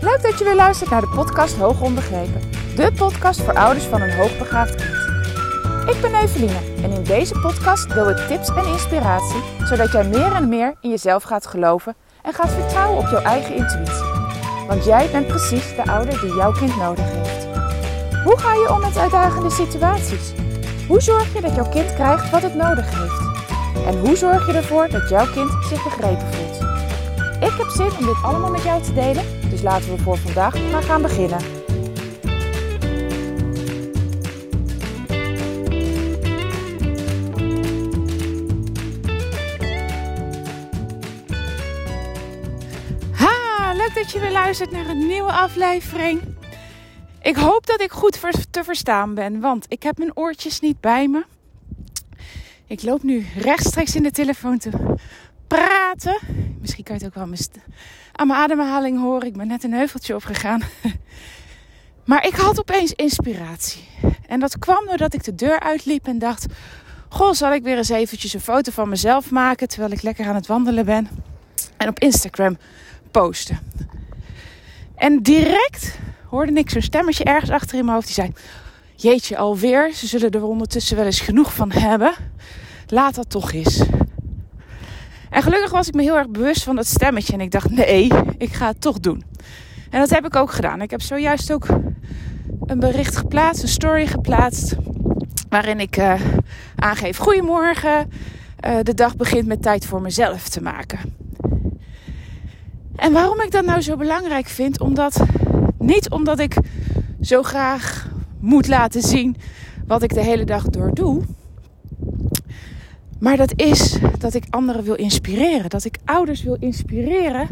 Leuk dat je weer luistert naar de podcast Hoog Onbegrepen. De podcast voor ouders van een hoogbegaafd kind. Ik ben Eveline en in deze podcast deel ik tips en inspiratie... zodat jij meer en meer in jezelf gaat geloven en gaat vertrouwen op jouw eigen intuïtie. Want jij bent precies de ouder die jouw kind nodig heeft. Hoe ga je om met uitdagende situaties? Hoe zorg je dat jouw kind krijgt wat het nodig heeft? En hoe zorg je ervoor dat jouw kind zich begrepen voelt? Om dit allemaal met jou te delen, dus laten we voor vandaag maar gaan beginnen. Ha, leuk dat je weer luistert naar een nieuwe aflevering. Ik hoop dat ik goed te verstaan ben, want ik heb mijn oortjes niet bij me. Ik loop nu rechtstreeks in de telefoon te praten. Misschien kan je het ook wel aan mijn ademhaling horen. Ik ben net een heuveltje opgegaan. Maar ik had opeens inspiratie. En dat kwam doordat ik de deur uitliep en dacht... Goh, zal ik weer eens eventjes een foto van mezelf maken... terwijl ik lekker aan het wandelen ben. En op Instagram posten. En direct hoorde ik zo'n stemmetje ergens achter in mijn hoofd. Die zei, jeetje alweer, ze zullen er ondertussen wel eens genoeg van hebben. Laat dat toch eens. En gelukkig was ik me heel erg bewust van dat stemmetje. En ik dacht, nee, ik ga het toch doen. En dat heb ik ook gedaan. Ik heb zojuist ook een bericht geplaatst, een story geplaatst. Waarin ik uh, aangeef, goedemorgen. Uh, de dag begint met tijd voor mezelf te maken. En waarom ik dat nou zo belangrijk vind? Omdat, niet omdat ik zo graag moet laten zien wat ik de hele dag door doe. Maar dat is dat ik anderen wil inspireren. Dat ik ouders wil inspireren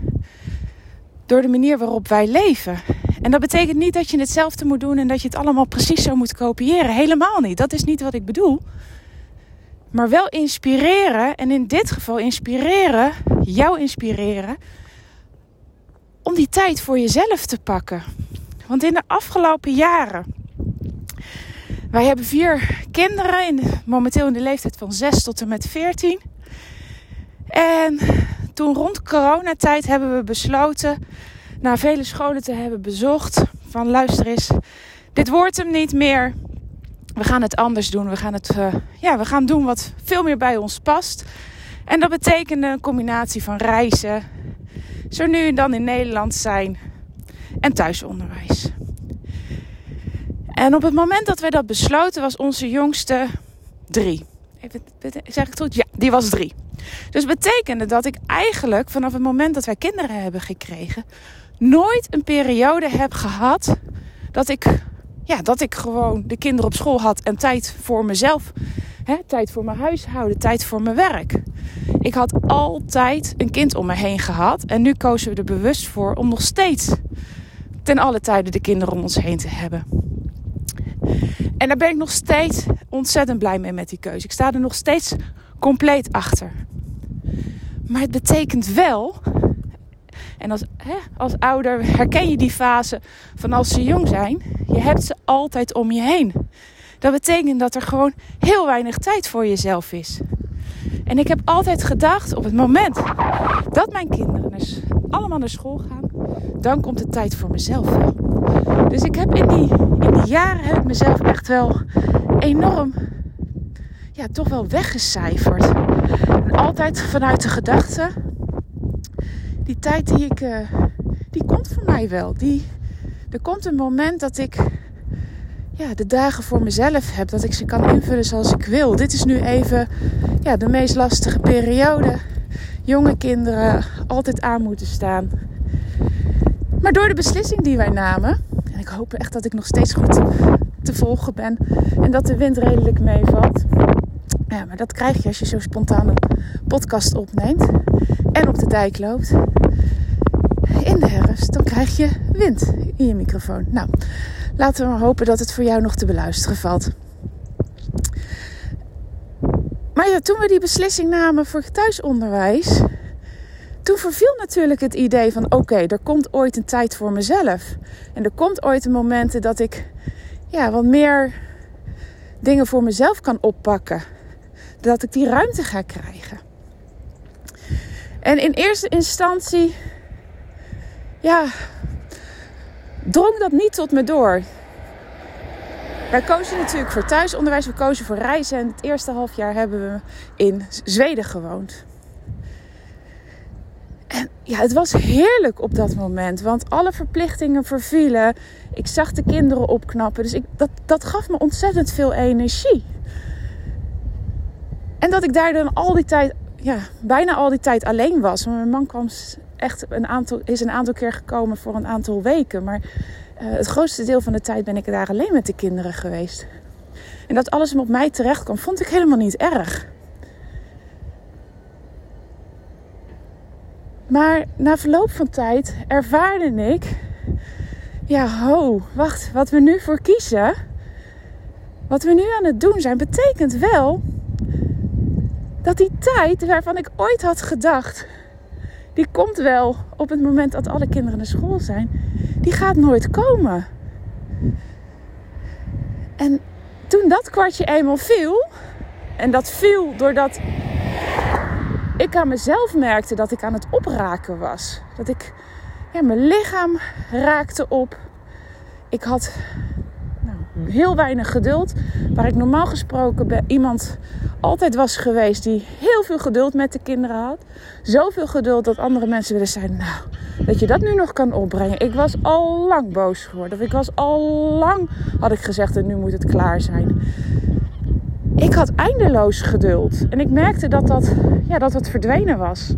door de manier waarop wij leven. En dat betekent niet dat je hetzelfde moet doen en dat je het allemaal precies zo moet kopiëren. Helemaal niet. Dat is niet wat ik bedoel. Maar wel inspireren. En in dit geval inspireren, jou inspireren. Om die tijd voor jezelf te pakken. Want in de afgelopen jaren wij hebben vier kinderen, in, momenteel in de leeftijd van 6 tot en met 14. En toen rond coronatijd hebben we besloten, na vele scholen te hebben bezocht, van luister eens, dit wordt hem niet meer. We gaan het anders doen. We gaan, het, uh, ja, we gaan doen wat veel meer bij ons past. En dat betekende een combinatie van reizen, zo nu en dan in Nederland zijn en thuisonderwijs. En op het moment dat wij dat besloten, was onze jongste drie. Even, zeg ik het goed? Ja, die was drie. Dus betekende dat ik eigenlijk vanaf het moment dat wij kinderen hebben gekregen, nooit een periode heb gehad dat ik, ja, dat ik gewoon de kinderen op school had en tijd voor mezelf. Hè, tijd voor mijn huishouden, tijd voor mijn werk. Ik had altijd een kind om me heen gehad. En nu kozen we er bewust voor om nog steeds ten alle tijden de kinderen om ons heen te hebben. En daar ben ik nog steeds ontzettend blij mee met die keuze. Ik sta er nog steeds compleet achter. Maar het betekent wel, en als, hè, als ouder herken je die fase van als ze jong zijn, je hebt ze altijd om je heen. Dat betekent dat er gewoon heel weinig tijd voor jezelf is. En ik heb altijd gedacht, op het moment dat mijn kinderen allemaal naar school gaan, dan komt de tijd voor mezelf wel. Dus ik heb in die, in die jaren heb ik mezelf echt wel enorm, ja, toch wel weggecijferd. En altijd vanuit de gedachte, die tijd die ik, uh, die komt voor mij wel. Die, er komt een moment dat ik ja, de dagen voor mezelf heb. Dat ik ze kan invullen zoals ik wil. Dit is nu even ja, de meest lastige periode. Jonge kinderen altijd aan moeten staan. Maar door de beslissing die wij namen, en ik hoop echt dat ik nog steeds goed te, volgen ben en dat de wind redelijk meevalt. Ja, maar dat krijg je als je zo spontaan een podcast opneemt en op de dijk loopt. In de herfst, dan krijg je wind in je microfoon. Nou, laten we maar hopen dat het voor jou nog te beluisteren valt. Maar ja, toen we die beslissing namen voor thuisonderwijs, toen verviel natuurlijk het idee van oké, er komt ooit een tijd voor mezelf. En er komt ooit een moment dat ik ja, wat meer dingen voor mezelf kan oppakken. Dat ik die ruimte ga krijgen. En in eerste instantie, ja, drong dat niet tot me door. Wij kozen natuurlijk voor thuisonderwijs, we kozen voor reizen. En het eerste half jaar hebben we in Zweden gewoond. En ja, het was heerlijk op dat moment, want alle verplichtingen vervielen. Ik zag de kinderen opknappen, dus ik, dat, dat gaf me ontzettend veel energie. En dat ik daar dan al die tijd, ja, bijna al die tijd alleen was. Mijn man kwam echt een aantal, is een aantal keer gekomen voor een aantal weken. Maar uh, het grootste deel van de tijd ben ik daar alleen met de kinderen geweest. En dat alles op mij terecht kwam, vond ik helemaal niet erg. Maar na verloop van tijd ervaarde ik, ja, ho, wacht, wat we nu voor kiezen, wat we nu aan het doen zijn, betekent wel dat die tijd waarvan ik ooit had gedacht, die komt wel op het moment dat alle kinderen naar school zijn, die gaat nooit komen. En toen dat kwartje eenmaal viel, en dat viel doordat ik aan mezelf merkte dat ik aan het opraken was. Dat ik, mijn lichaam raakte op. Ik had nou, heel weinig geduld. Waar ik normaal gesproken bij iemand altijd was geweest die heel veel geduld met de kinderen had. Zoveel geduld dat andere mensen willen zijn. Nou, dat je dat nu nog kan opbrengen. Ik was al lang boos geworden. Ik was al lang, had ik gezegd, en nu moet het klaar zijn ik had eindeloos geduld. En ik merkte dat dat, ja, dat het verdwenen was.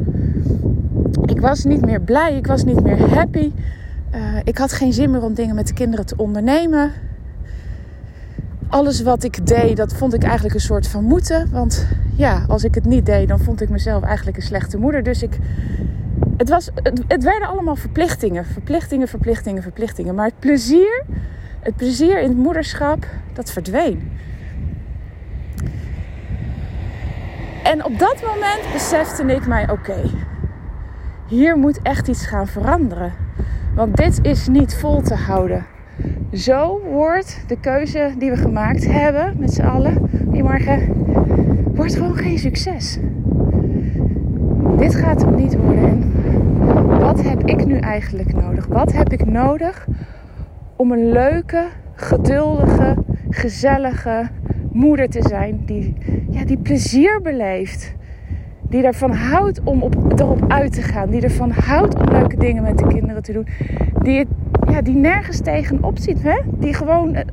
Ik was niet meer blij, ik was niet meer happy. Uh, ik had geen zin meer om dingen met de kinderen te ondernemen. Alles wat ik deed, dat vond ik eigenlijk een soort van moeten. Want ja, als ik het niet deed, dan vond ik mezelf eigenlijk een slechte moeder. Dus ik, het, was, het, het werden allemaal verplichtingen. Verplichtingen, verplichtingen, verplichtingen. Maar het plezier, het plezier in het moederschap, dat verdween. En op dat moment besefte ik mij: oké, hier moet echt iets gaan veranderen. Want dit is niet vol te houden. Zo wordt de keuze die we gemaakt hebben met z'n allen die morgen, wordt gewoon geen succes. Dit gaat hem niet worden. En wat heb ik nu eigenlijk nodig? Wat heb ik nodig om een leuke, geduldige, gezellige, moeder te zijn die, ja, die plezier beleeft. Die ervan houdt om op, erop uit te gaan. Die ervan houdt om leuke dingen met de kinderen te doen. Die, ja, die nergens tegenop ziet. Hè? Die gewoon eh,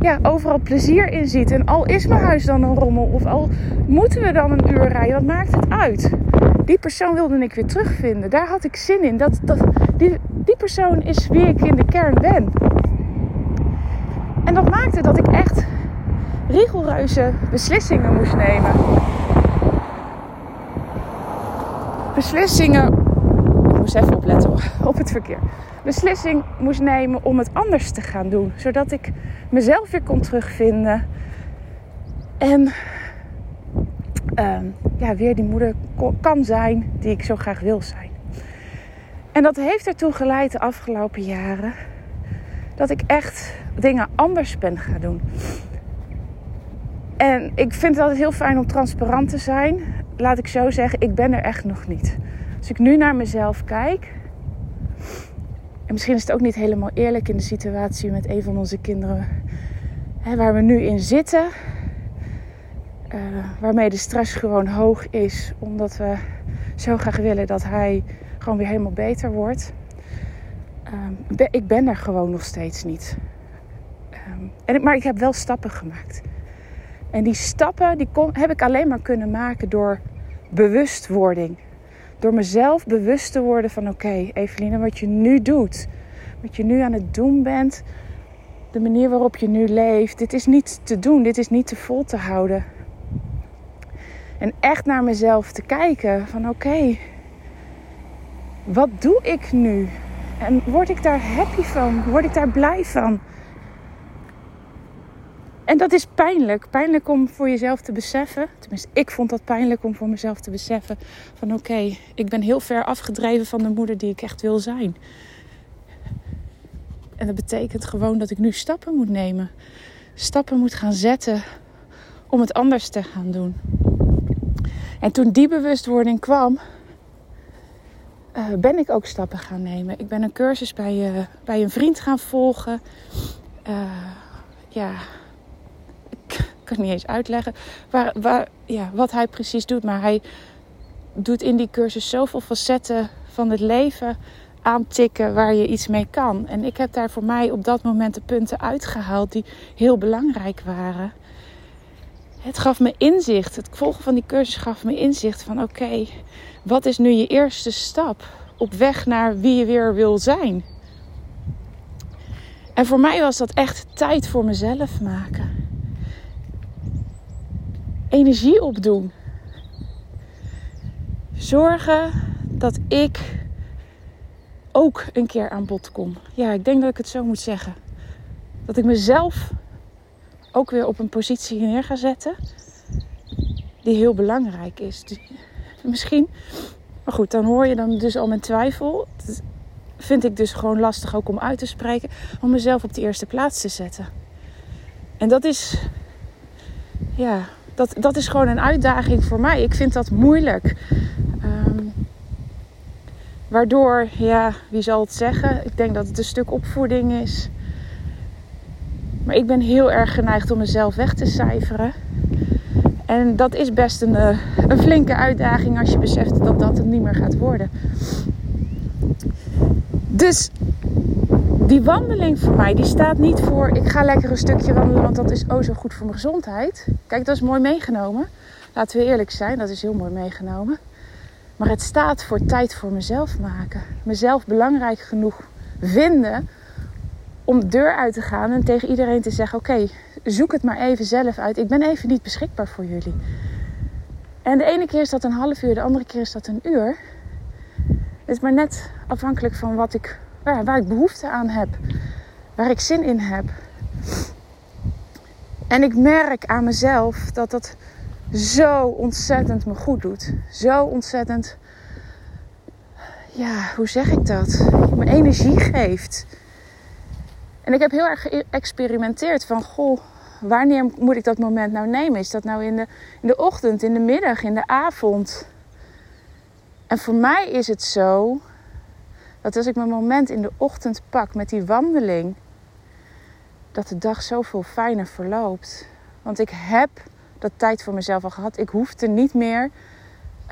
ja, overal plezier in ziet. En al is mijn huis dan een rommel. Of al moeten we dan een uur rijden. Wat maakt het uit? Die persoon wilde ik weer terugvinden. Daar had ik zin in. Dat, dat, die, die persoon is wie ik in de kern ben. En dat maakte dat ik echt rigoureuze beslissingen moest nemen. Beslissingen. Ik moest even opletten op het verkeer. Beslissing moest nemen om het anders te gaan doen. Zodat ik mezelf weer kon terugvinden. En uh, ja, weer die moeder kan zijn die ik zo graag wil zijn. En dat heeft ertoe geleid de afgelopen jaren dat ik echt dingen anders ben gaan doen. En ik vind het altijd heel fijn om transparant te zijn. Laat ik zo zeggen, ik ben er echt nog niet. Als ik nu naar mezelf kijk. En misschien is het ook niet helemaal eerlijk in de situatie met een van onze kinderen. Hè, waar we nu in zitten. Uh, waarmee de stress gewoon hoog is. Omdat we zo graag willen dat hij gewoon weer helemaal beter wordt. Uh, ik ben er gewoon nog steeds niet. Um, en, maar ik heb wel stappen gemaakt. En die stappen die kon, heb ik alleen maar kunnen maken door bewustwording. Door mezelf bewust te worden van oké, okay, Eveline, wat je nu doet. Wat je nu aan het doen bent. De manier waarop je nu leeft. Dit is niet te doen. Dit is niet te vol te houden. En echt naar mezelf te kijken van oké, wat doe ik nu? En word ik daar happy van? Word ik daar blij van? En dat is pijnlijk. Pijnlijk om voor jezelf te beseffen. Tenminste, ik vond dat pijnlijk om voor mezelf te beseffen. Van oké, ik ben heel ver afgedreven van de moeder die ik echt wil zijn. En dat betekent gewoon dat ik nu stappen moet nemen. Stappen moet gaan zetten om het anders te gaan doen. En toen die bewustwording kwam, uh, ben ik ook stappen gaan nemen. Ik ben een cursus bij, uh, bij een vriend gaan volgen. ja, ik kan niet eens uitleggen waar, waar, ja, wat hij precies doet. Maar hij doet in die cursus zoveel facetten van het leven aantikken waar je iets mee kan. En ik heb daar voor mij op dat moment de punten uitgehaald die heel belangrijk waren. Het gaf me inzicht. Het volgen van die cursus gaf me inzicht van oké, wat is nu je eerste stap op weg naar wie je weer wil zijn? En voor mij was dat echt tijd voor mezelf maken. Energie opdoen. Zorgen dat ik ook een keer aan bod kom. Ja, ik denk dat ik het zo moet zeggen. Dat ik mezelf ook weer op een positie neer ga zetten die heel belangrijk is. misschien, maar goed, dan hoor je dan dus al mijn twijfel. Vind ik dus gewoon lastig ook om uit te spreken, om mezelf op de eerste plaats te zetten. En dat is, ja, dat, dat is gewoon een uitdaging voor mij. Ik vind dat moeilijk. Waardoor, ja, wie zal het zeggen? Ik denk dat het een stuk opvoeding is. Maar ik ben heel erg geneigd om mezelf weg te cijferen. En dat is best een, eh, een flinke uitdaging als je beseft dat dat het niet meer gaat worden. Dus die wandeling voor mij, die staat niet voor ik ga lekker een stukje wandelen, want dat is oh zo goed voor mijn gezondheid. Kijk, dat is mooi meegenomen. Laten we eerlijk zijn, dat is heel mooi meegenomen. Maar het staat voor tijd voor mezelf maken. Mezelf belangrijk genoeg vinden om de deur uit te gaan en tegen iedereen te zeggen: Oké, zoek het maar even zelf uit. Ik ben even niet beschikbaar voor jullie. En de ene keer is dat een half uur, de andere keer is dat een uur. Het is maar net afhankelijk van wat ik, waar, ik behoefte aan heb, waar ik zin in heb. En ik merk aan mezelf dat dat zo ontzettend me goed doet. Zo ontzettend, ja, hoe zeg ik dat? Me energie geeft. En ik heb heel erg geëxperimenteerd van, goh, wanneer moet ik dat moment nou nemen? Is dat nou in de, in de ochtend, in de middag, in de avond? En voor mij is het zo dat als ik mijn moment in de ochtend pak met die wandeling, dat de dag zoveel fijner verloopt. Want ik heb dat tijd voor mezelf al gehad. Ik hoefde niet meer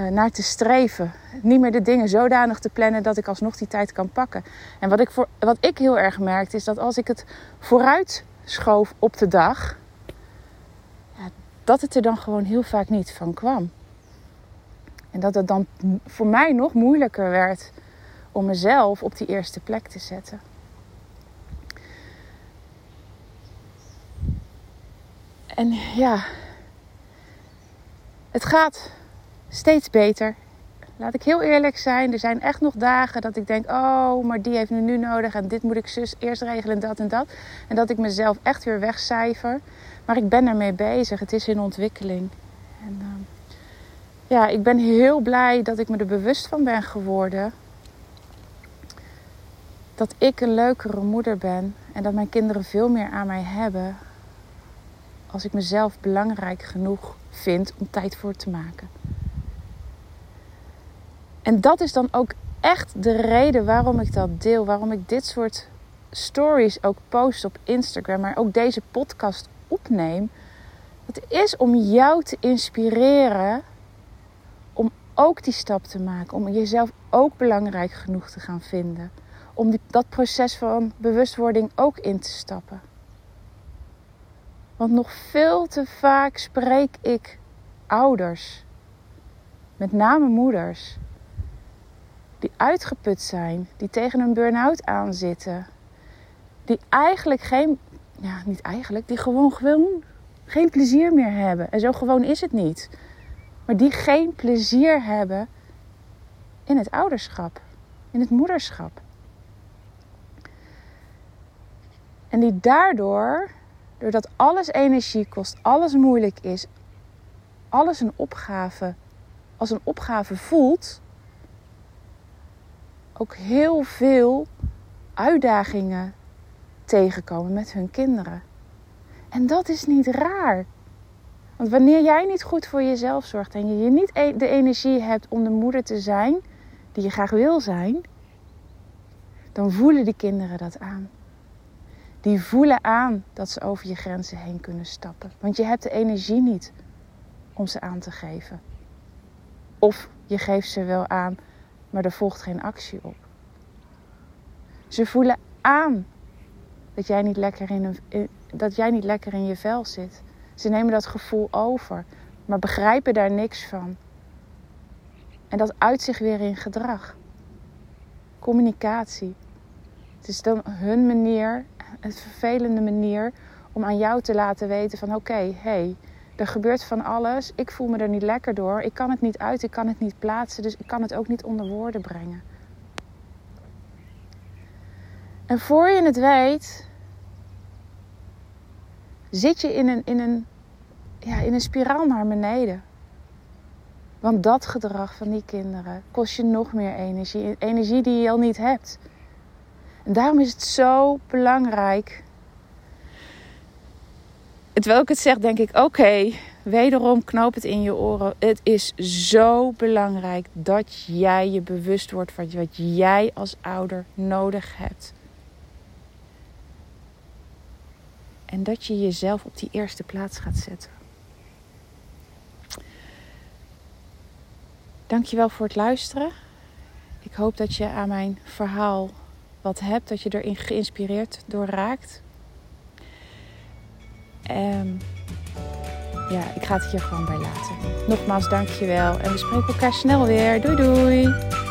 uh, naar te streven. Niet meer de dingen zodanig te plannen dat ik alsnog die tijd kan pakken. En wat ik, voor, wat ik heel erg merkte is dat als ik het vooruit schoof op de dag, ja, dat het er dan gewoon heel vaak niet van kwam. En dat het dan voor mij nog moeilijker werd om mezelf op die eerste plek te zetten. En ja, het gaat steeds beter. Laat ik heel eerlijk zijn. Er zijn echt nog dagen dat ik denk: oh, maar die heeft nu nu nodig en dit moet ik zus eerst regelen en dat en dat. En dat ik mezelf echt weer wegcijfer. Maar ik ben ermee bezig. Het is in ontwikkeling. En uh, ja, ik ben heel blij dat ik me er bewust van ben geworden. Dat ik een leukere moeder ben en dat mijn kinderen veel meer aan mij hebben als ik mezelf belangrijk genoeg vind om tijd voor te maken. En dat is dan ook echt de reden waarom ik dat deel, waarom ik dit soort stories ook post op Instagram, maar ook deze podcast opneem. Het is om jou te inspireren om ook die stap te maken, om jezelf ook belangrijk genoeg te gaan vinden, om dat proces van bewustwording ook in te stappen. Want nog veel te vaak spreek ik ouders, met name moeders, die uitgeput zijn, die tegen een burn-out aanzitten, die eigenlijk geen, ja, niet eigenlijk, die gewoon, gewoon geen plezier meer hebben. En zo gewoon is het niet. Maar die geen plezier hebben in het ouderschap, in het moederschap. En die daardoor Doordat alles energie kost, alles moeilijk is, alles een opgave, als een opgave voelt, ook heel veel uitdagingen tegenkomen met hun kinderen. En dat is niet raar. Want wanneer jij niet goed voor jezelf zorgt en je niet e- de energie hebt om de moeder te zijn die je graag wil zijn, dan voelen die kinderen dat aan. Die voelen aan dat ze over je grenzen heen kunnen stappen. Want je hebt de energie niet om ze aan te geven. Of je geeft ze wel aan, maar er volgt geen actie op. Ze voelen aan dat jij niet lekker in, een, dat jij niet lekker in je vel zit. Ze nemen dat gevoel over, maar begrijpen daar niks van. En dat uit zich weer in gedrag. Communicatie. Het is dan hun manier, een vervelende manier, om aan jou te laten weten van oké, hé, hey, er gebeurt van alles. Ik voel me er niet lekker door. Ik kan het niet uit, ik kan het niet plaatsen, dus ik kan het ook niet onder woorden brengen. En voor je het weet, zit je in een, in een, ja, in een spiraal naar beneden. Want dat gedrag van die kinderen kost je nog meer energie. Energie die je al niet hebt. En daarom is het zo belangrijk. Terwijl ik het zeg, denk ik: oké, wederom knoop het in je oren. Het is zo belangrijk dat jij je bewust wordt van wat jij als ouder nodig hebt. En dat je jezelf op die eerste plaats gaat zetten. Dankjewel voor het luisteren. Ik hoop dat je aan mijn verhaal wat hebt, dat je erin geïnspireerd door raakt. Um, ja, ik ga het hier gewoon bij laten. Nogmaals, dankjewel. En we spreken elkaar snel weer. Doei doei!